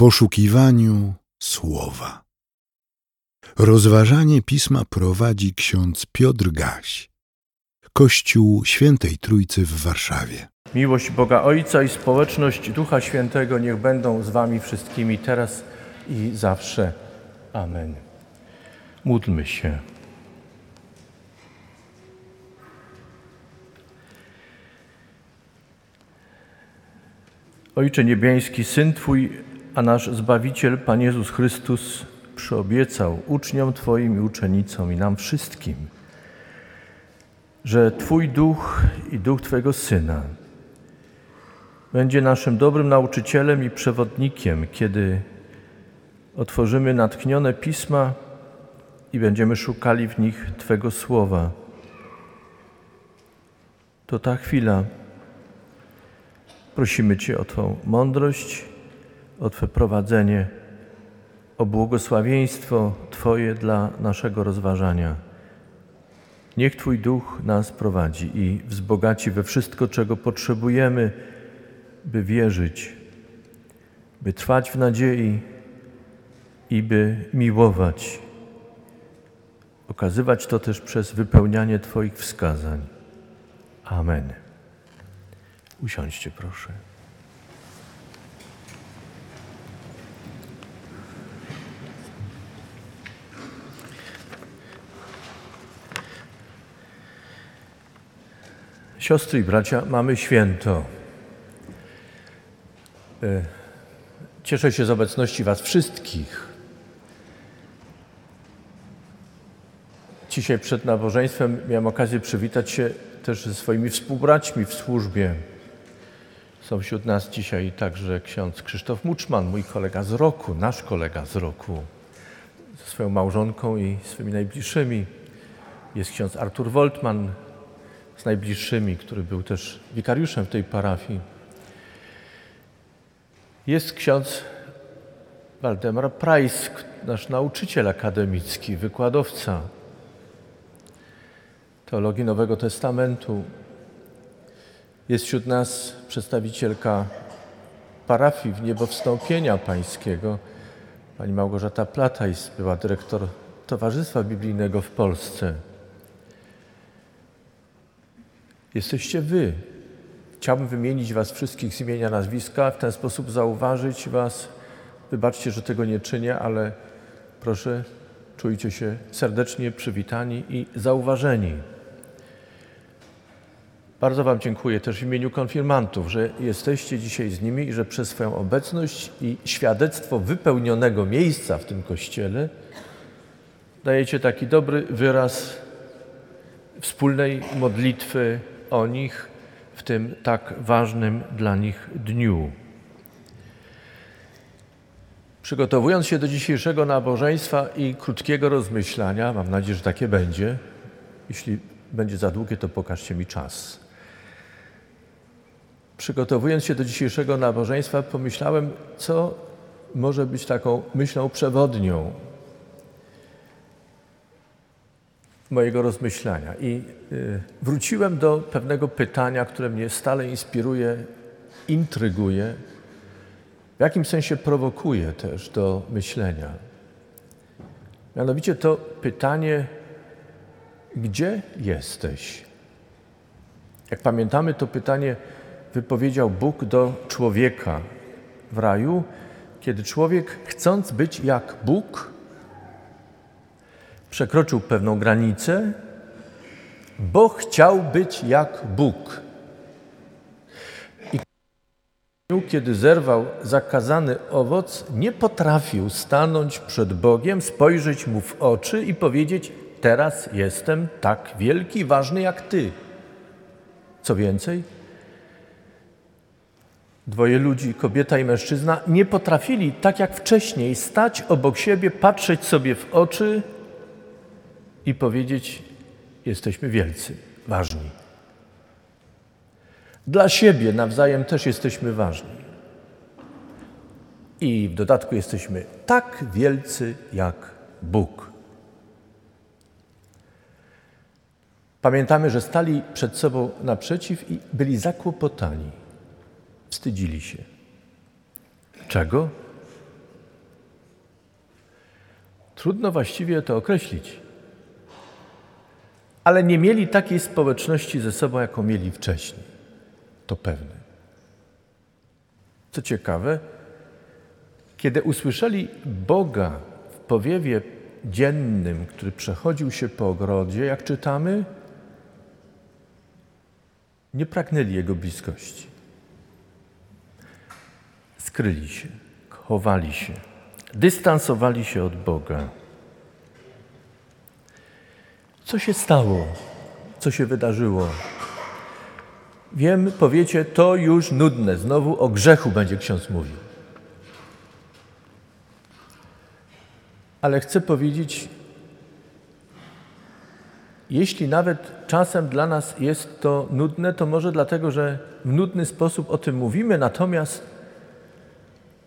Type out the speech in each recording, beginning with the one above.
poszukiwaniu słowa. Rozważanie pisma prowadzi ksiądz Piotr Gaś, Kościół Świętej Trójcy w Warszawie. Miłość Boga Ojca i społeczność Ducha Świętego niech będą z Wami wszystkimi teraz i zawsze. Amen. Módlmy się. Ojcze Niebiański, Syn Twój, a nasz Zbawiciel, Pan Jezus Chrystus, przyobiecał uczniom Twoim i uczennicom i nam wszystkim, że Twój duch i duch Twojego Syna będzie naszym dobrym nauczycielem i przewodnikiem, kiedy otworzymy natchnione pisma i będziemy szukali w nich Twego słowa. To ta chwila. Prosimy Cię o Twą mądrość, o Twe prowadzenie, o błogosławieństwo Twoje dla naszego rozważania. Niech Twój duch nas prowadzi i wzbogaci we wszystko, czego potrzebujemy, by wierzyć, by trwać w nadziei i by miłować. Okazywać to też przez wypełnianie Twoich wskazań. Amen. Usiądźcie, proszę. Siostry i bracia, mamy święto. E, cieszę się z obecności Was wszystkich. Dzisiaj przed nabożeństwem miałem okazję przywitać się też ze swoimi współbraćmi w służbie. Są wśród nas dzisiaj także ksiądz Krzysztof Muczman, mój kolega z roku, nasz kolega z roku, ze swoją małżonką i swymi najbliższymi. Jest ksiądz Artur Woltman z najbliższymi, który był też wikariuszem w tej parafii. Jest ksiądz Waldemar Price, nasz nauczyciel akademicki, wykładowca teologii Nowego Testamentu. Jest wśród nas przedstawicielka parafii w Niebowstąpienia Pańskiego, pani Małgorzata Platajs, była dyrektor Towarzystwa Biblijnego w Polsce. Jesteście wy. Chciałbym wymienić was wszystkich z imienia nazwiska, w ten sposób zauważyć was. Wybaczcie, że tego nie czynię, ale proszę, czujcie się serdecznie przywitani i zauważeni. Bardzo Wam dziękuję też w imieniu konfirmantów, że jesteście dzisiaj z nimi i że przez swoją obecność i świadectwo wypełnionego miejsca w tym kościele dajecie taki dobry wyraz wspólnej modlitwy o nich w tym tak ważnym dla nich dniu. Przygotowując się do dzisiejszego nabożeństwa i krótkiego rozmyślania, mam nadzieję, że takie będzie. Jeśli będzie za długie, to pokażcie mi czas. Przygotowując się do dzisiejszego nabożeństwa, pomyślałem, co może być taką myślą przewodnią mojego rozmyślania. I y, wróciłem do pewnego pytania, które mnie stale inspiruje, intryguje, w jakim sensie prowokuje też do myślenia. Mianowicie to pytanie, gdzie jesteś? Jak pamiętamy, to pytanie wypowiedział Bóg do człowieka w raju, kiedy człowiek, chcąc być jak Bóg, przekroczył pewną granicę, bo chciał być jak Bóg. I kiedy zerwał zakazany owoc, nie potrafił stanąć przed Bogiem, spojrzeć mu w oczy i powiedzieć: Teraz jestem tak wielki ważny jak Ty. Co więcej, dwoje ludzi, kobieta i mężczyzna, nie potrafili, tak jak wcześniej, stać obok siebie, patrzeć sobie w oczy i powiedzieć: Jesteśmy wielcy, ważni. Dla siebie nawzajem też jesteśmy ważni. I w dodatku jesteśmy tak wielcy jak Bóg. Pamiętamy, że stali przed sobą naprzeciw i byli zakłopotani, wstydzili się. Czego? Trudno właściwie to określić. Ale nie mieli takiej społeczności ze sobą, jaką mieli wcześniej. To pewne. Co ciekawe, kiedy usłyszeli Boga w powiewie dziennym, który przechodził się po ogrodzie, jak czytamy, nie pragnęli Jego bliskości. Skryli się, chowali się, dystansowali się od Boga. Co się stało? Co się wydarzyło? Wiem, powiecie, to już nudne. Znowu o grzechu będzie ksiądz mówił. Ale chcę powiedzieć, jeśli nawet czasem dla nas jest to nudne, to może dlatego, że w nudny sposób o tym mówimy, natomiast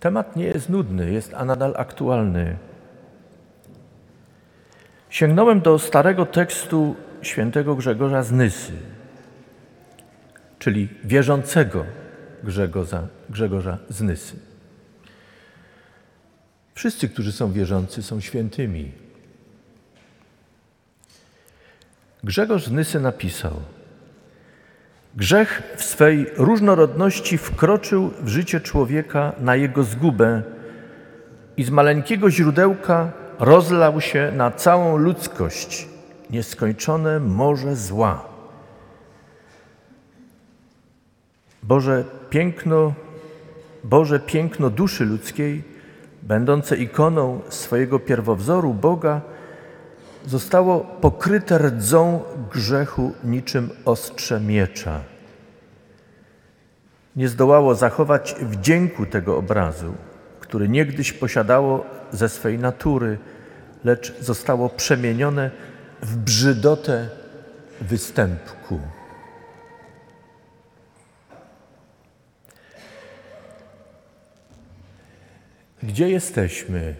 temat nie jest nudny, jest a nadal aktualny. Sięgnąłem do starego tekstu świętego Grzegorza z Nysy, czyli wierzącego Grzegorza, Grzegorza z Nysy. Wszyscy, którzy są wierzący, są świętymi. Grzegorz z Nysy napisał: Grzech w swej różnorodności wkroczył w życie człowieka na jego zgubę i z maleńkiego źródełka rozlał się na całą ludzkość nieskończone morze zła. Boże piękno, Boże piękno duszy ludzkiej, będące ikoną swojego pierwowzoru Boga, zostało pokryte rdzą grzechu niczym ostrze miecza. Nie zdołało zachować wdzięku tego obrazu, który niegdyś posiadało ze swej natury, lecz zostało przemienione w brzydotę występku. Gdzie jesteśmy?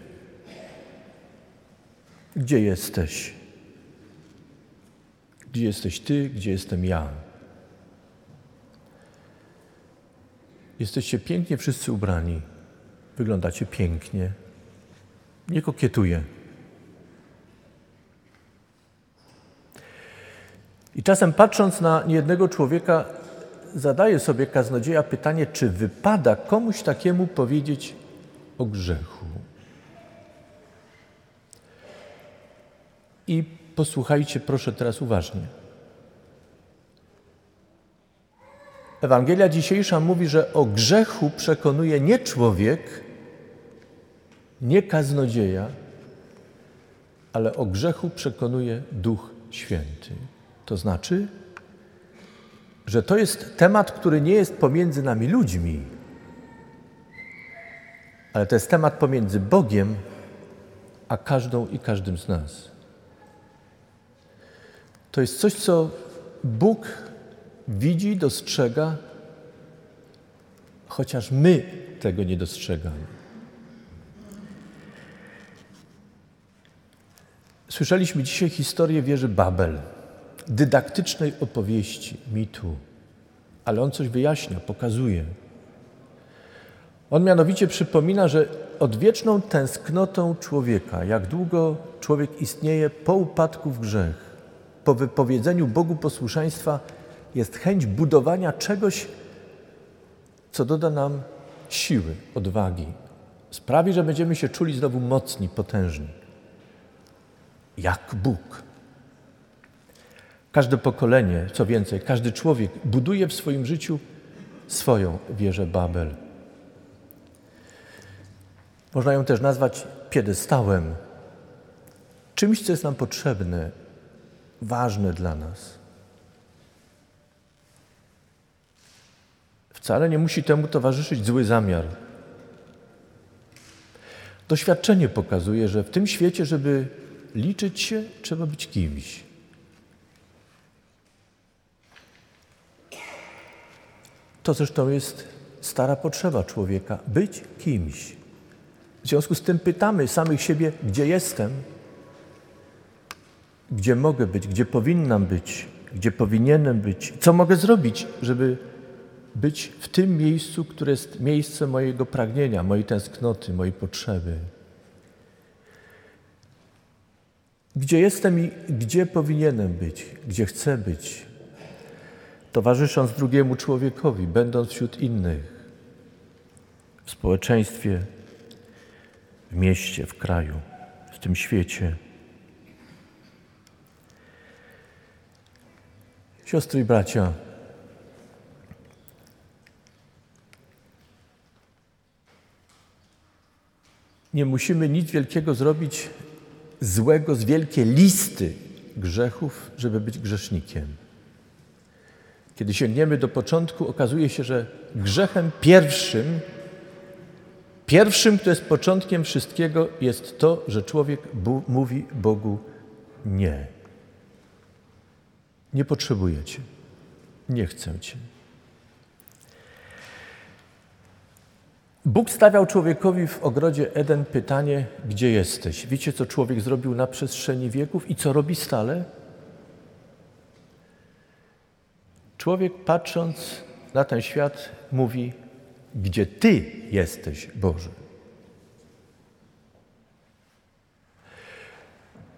Gdzie jesteś? Gdzie jesteś Ty? Gdzie jestem ja? Jesteście pięknie wszyscy ubrani. Wyglądacie pięknie. Nie kokietuję. I czasem patrząc na niejednego człowieka, zadaję sobie kaznodzieja pytanie, czy wypada komuś takiemu powiedzieć o grzechu. I posłuchajcie proszę teraz uważnie. Ewangelia dzisiejsza mówi, że o grzechu przekonuje nie człowiek, nie kaznodzieja, ale o grzechu przekonuje Duch Święty. To znaczy, że to jest temat, który nie jest pomiędzy nami ludźmi, ale to jest temat pomiędzy Bogiem a każdą i każdym z nas. To jest coś, co Bóg widzi, dostrzega, chociaż my tego nie dostrzegamy. Słyszeliśmy dzisiaj historię wieży Babel, dydaktycznej opowieści, mitu, ale on coś wyjaśnia, pokazuje. On mianowicie przypomina, że odwieczną tęsknotą człowieka, jak długo człowiek istnieje po upadku w grzech, po wypowiedzeniu Bogu posłuszeństwa, jest chęć budowania czegoś, co doda nam siły, odwagi, sprawi, że będziemy się czuli znowu mocni, potężni. Jak Bóg. Każde pokolenie, co więcej, każdy człowiek buduje w swoim życiu swoją wieżę Babel. Można ją też nazwać piedestałem, czymś, co jest nam potrzebne, ważne dla nas. Wcale nie musi temu towarzyszyć zły zamiar. Doświadczenie pokazuje, że w tym świecie, żeby liczyć się, trzeba być kimś. To zresztą jest stara potrzeba człowieka być kimś. W związku z tym pytamy samych siebie, gdzie jestem, gdzie mogę być, gdzie powinnam być, gdzie powinienem być, co mogę zrobić, żeby być w tym miejscu, które jest miejscem mojego pragnienia, mojej tęsknoty, mojej potrzeby. Gdzie jestem i gdzie powinienem być, gdzie chcę być, towarzysząc drugiemu człowiekowi, będąc wśród innych, w społeczeństwie, w mieście, w kraju, w tym świecie. Siostry i bracia, nie musimy nic wielkiego zrobić złego z wielkiej listy grzechów, żeby być grzesznikiem. Kiedy sięgniemy do początku, okazuje się, że grzechem pierwszym, pierwszym, kto jest początkiem wszystkiego, jest to, że człowiek mówi Bogu nie. Nie potrzebuję Cię. Nie chcę Cię. Bóg stawiał człowiekowi w ogrodzie Eden pytanie, gdzie jesteś? Wiecie, co człowiek zrobił na przestrzeni wieków i co robi stale? Człowiek patrząc na ten świat mówi, gdzie Ty jesteś, Boże.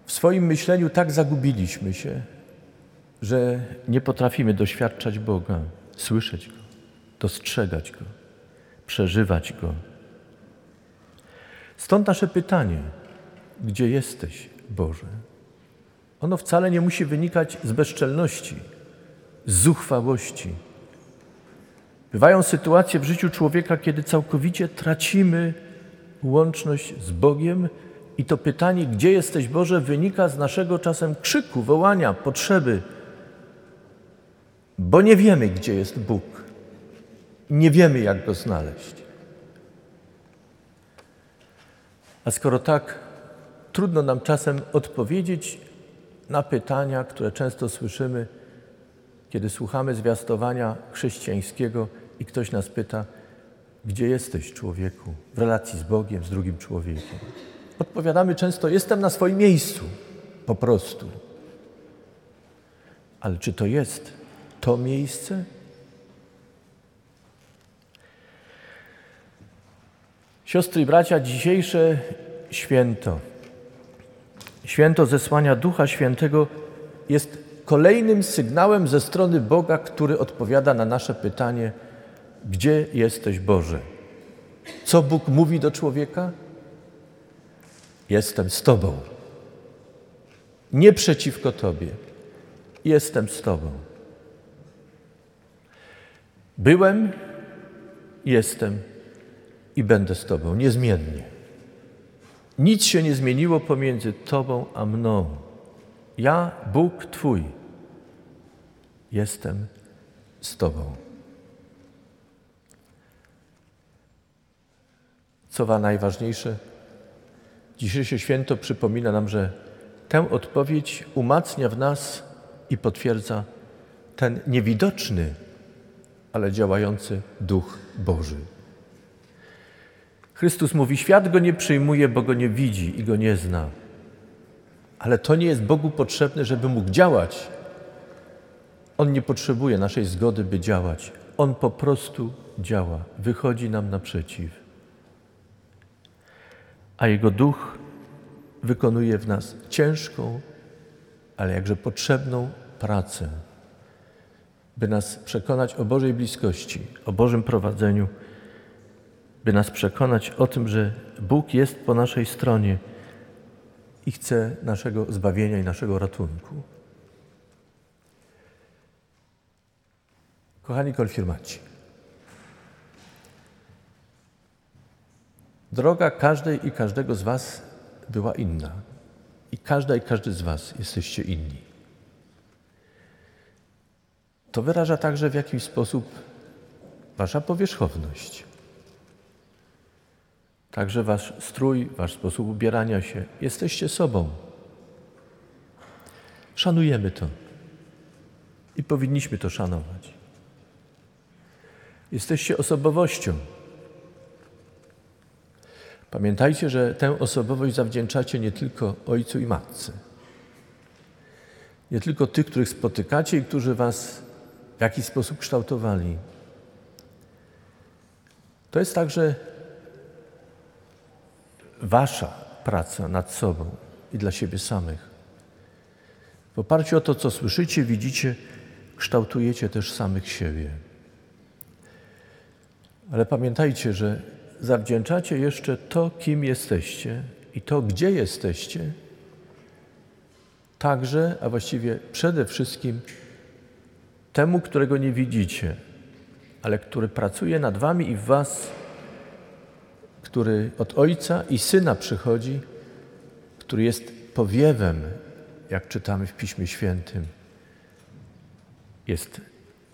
W swoim myśleniu tak zagubiliśmy się, że nie potrafimy doświadczać Boga, słyszeć Go, dostrzegać Go, przeżywać Go. Stąd nasze pytanie, gdzie jesteś, Boże? Ono wcale nie musi wynikać z bezczelności, z zuchwałości. Bywają sytuacje w życiu człowieka, kiedy całkowicie tracimy łączność z Bogiem i to pytanie, gdzie jesteś Boże, wynika z naszego czasem krzyku, wołania, potrzeby, bo nie wiemy, gdzie jest Bóg. Nie wiemy, jak Go znaleźć. A skoro tak, trudno nam czasem odpowiedzieć na pytania, które często słyszymy, kiedy słuchamy zwiastowania chrześcijańskiego i ktoś nas pyta, gdzie jesteś, człowieku, w relacji z Bogiem, z drugim człowiekiem. Odpowiadamy często: Jestem na swoim miejscu, po prostu. Ale czy to jest to miejsce? Siostry i bracia, dzisiejsze święto, święto zesłania Ducha Świętego jest kolejnym sygnałem ze strony Boga, który odpowiada na nasze pytanie: Gdzie jesteś Boże? Co Bóg mówi do człowieka? Jestem z Tobą. Nie przeciwko Tobie. Jestem z Tobą. Byłem, jestem i będę z Tobą niezmiennie. Nic się nie zmieniło pomiędzy Tobą a mną. Ja, Bóg Twój, jestem z Tobą. Co najważniejsze, dzisiejsze święto przypomina nam, że tę odpowiedź umacnia w nas i potwierdza ten niewidoczny, ale działający Duch Boży. Chrystus mówi: Świat go nie przyjmuje, bo go nie widzi i go nie zna. Ale to nie jest Bogu potrzebne, żeby mógł działać. On nie potrzebuje naszej zgody, by działać. On po prostu działa, wychodzi nam naprzeciw. A Jego duch wykonuje w nas ciężką, ale jakże potrzebną pracę, by nas przekonać o Bożej bliskości, o Bożym prowadzeniu, by nas przekonać o tym, że Bóg jest po naszej stronie i chce naszego zbawienia i naszego ratunku. Kochani konfirmaci, droga każdej i każdego z Was była inna. I każda i każdy z Was jesteście inni. To wyraża także w jakiś sposób Wasza powierzchowność. Także wasz strój, wasz sposób ubierania się. Jesteście sobą. Szanujemy to i powinniśmy to szanować. Jesteście osobowością. Pamiętajcie, że tę osobowość zawdzięczacie nie tylko ojcu i matce. Nie tylko tych, których spotykacie i którzy was w jakiś sposób kształtowali. To jest także Wasza praca nad sobą i dla siebie samych. W oparciu o to, co słyszycie, widzicie, kształtujecie też samych siebie. Ale pamiętajcie, że zawdzięczacie jeszcze to, kim jesteście i to, gdzie jesteście, także, a właściwie przede wszystkim temu, którego nie widzicie, ale który pracuje nad wami i w was, który od Ojca i Syna przychodzi, który jest powiewem, jak czytamy w Piśmie Świętym. Jest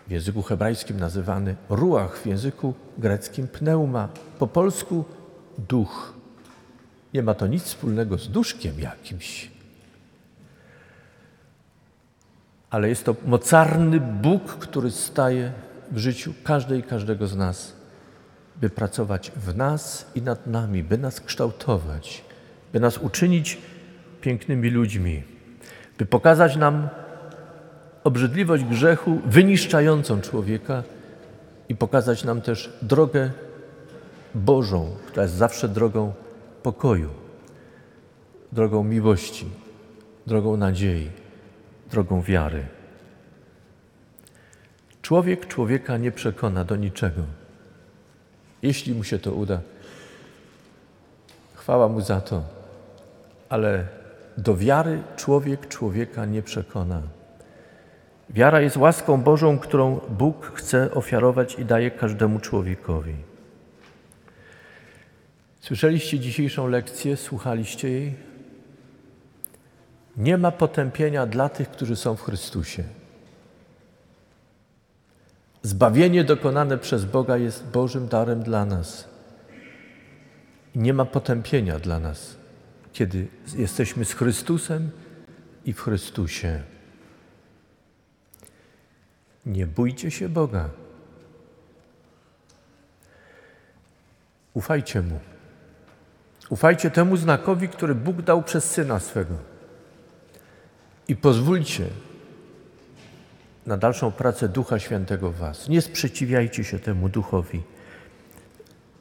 w języku hebrajskim nazywany ruach, w języku greckim pneuma, po polsku duch. Nie ma to nic wspólnego z duszkiem jakimś. Ale jest to mocarny Bóg, który staje w życiu każdej i każdego z nas, by pracować w nas i nad nami, by nas kształtować, by nas uczynić pięknymi ludźmi, by pokazać nam obrzydliwość grzechu wyniszczającą człowieka i pokazać nam też drogę Bożą, która jest zawsze drogą pokoju, drogą miłości, drogą nadziei, drogą wiary. Człowiek człowieka nie przekona do niczego. Jeśli mu się to uda, chwała mu za to, ale do wiary człowiek człowieka nie przekona. Wiara jest łaską Bożą, którą Bóg chce ofiarować i daje każdemu człowiekowi. Słyszeliście dzisiejszą lekcję, słuchaliście jej? Nie ma potępienia dla tych, którzy są w Chrystusie. Zbawienie dokonane przez Boga jest Bożym darem dla nas. Nie ma potępienia dla nas, kiedy jesteśmy z Chrystusem i w Chrystusie. Nie bójcie się Boga. Ufajcie Mu. Ufajcie temu znakowi, który Bóg dał przez Syna swego. I pozwólcie na dalszą pracę Ducha Świętego w Was. Nie sprzeciwiajcie się temu Duchowi.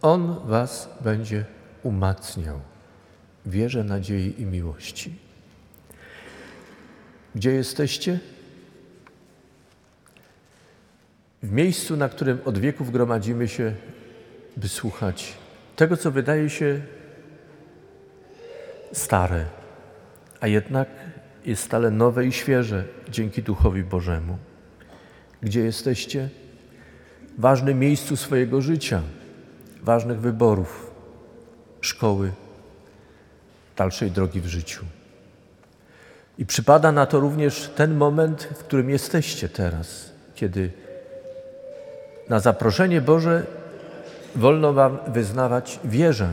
On Was będzie umacniał w wierze, nadziei i miłości. Gdzie jesteście? w miejscu, na którym od wieków gromadzimy się, by słuchać tego, co wydaje się stare, a jednak jest stale nowe i świeże dzięki Duchowi Bożemu. Gdzie jesteście? Ważnym miejscu swojego życia, ważnych wyborów, szkoły, dalszej drogi w życiu. I przypada na to również ten moment, w którym jesteście teraz, kiedy na zaproszenie Boże wolno Wam wyznawać wierzę.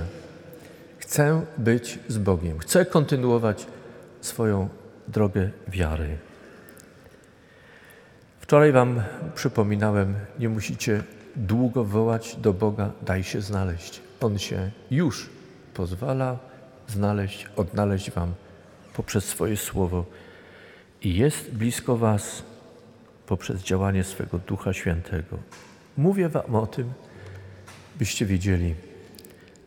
Chcę być z Bogiem. Chcę kontynuować swoją drogę wiary. Wczoraj Wam przypominałem, nie musicie długo wołać do Boga, daj się znaleźć. On się już pozwala znaleźć, odnaleźć Wam poprzez swoje słowo i jest blisko Was poprzez działanie swego Ducha Świętego. Mówię Wam o tym, byście wiedzieli,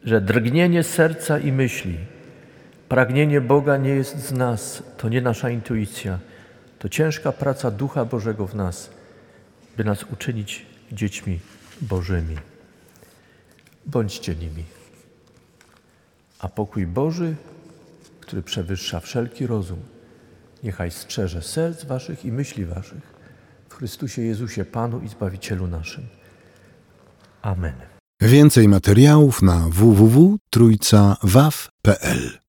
że drgnienie serca i myśli, pragnienie Boga nie jest z nas, to nie nasza intuicja, to ciężka praca Ducha Bożego w nas, by nas uczynić dziećmi Bożymi. Bądźcie nimi. A pokój Boży, który przewyższa wszelki rozum, niechaj strzeże serc Waszych i myśli Waszych w Chrystusie Jezusie, Panu i Zbawicielu naszym. Amen. Więcej materiałów na www.trójcawaw.pl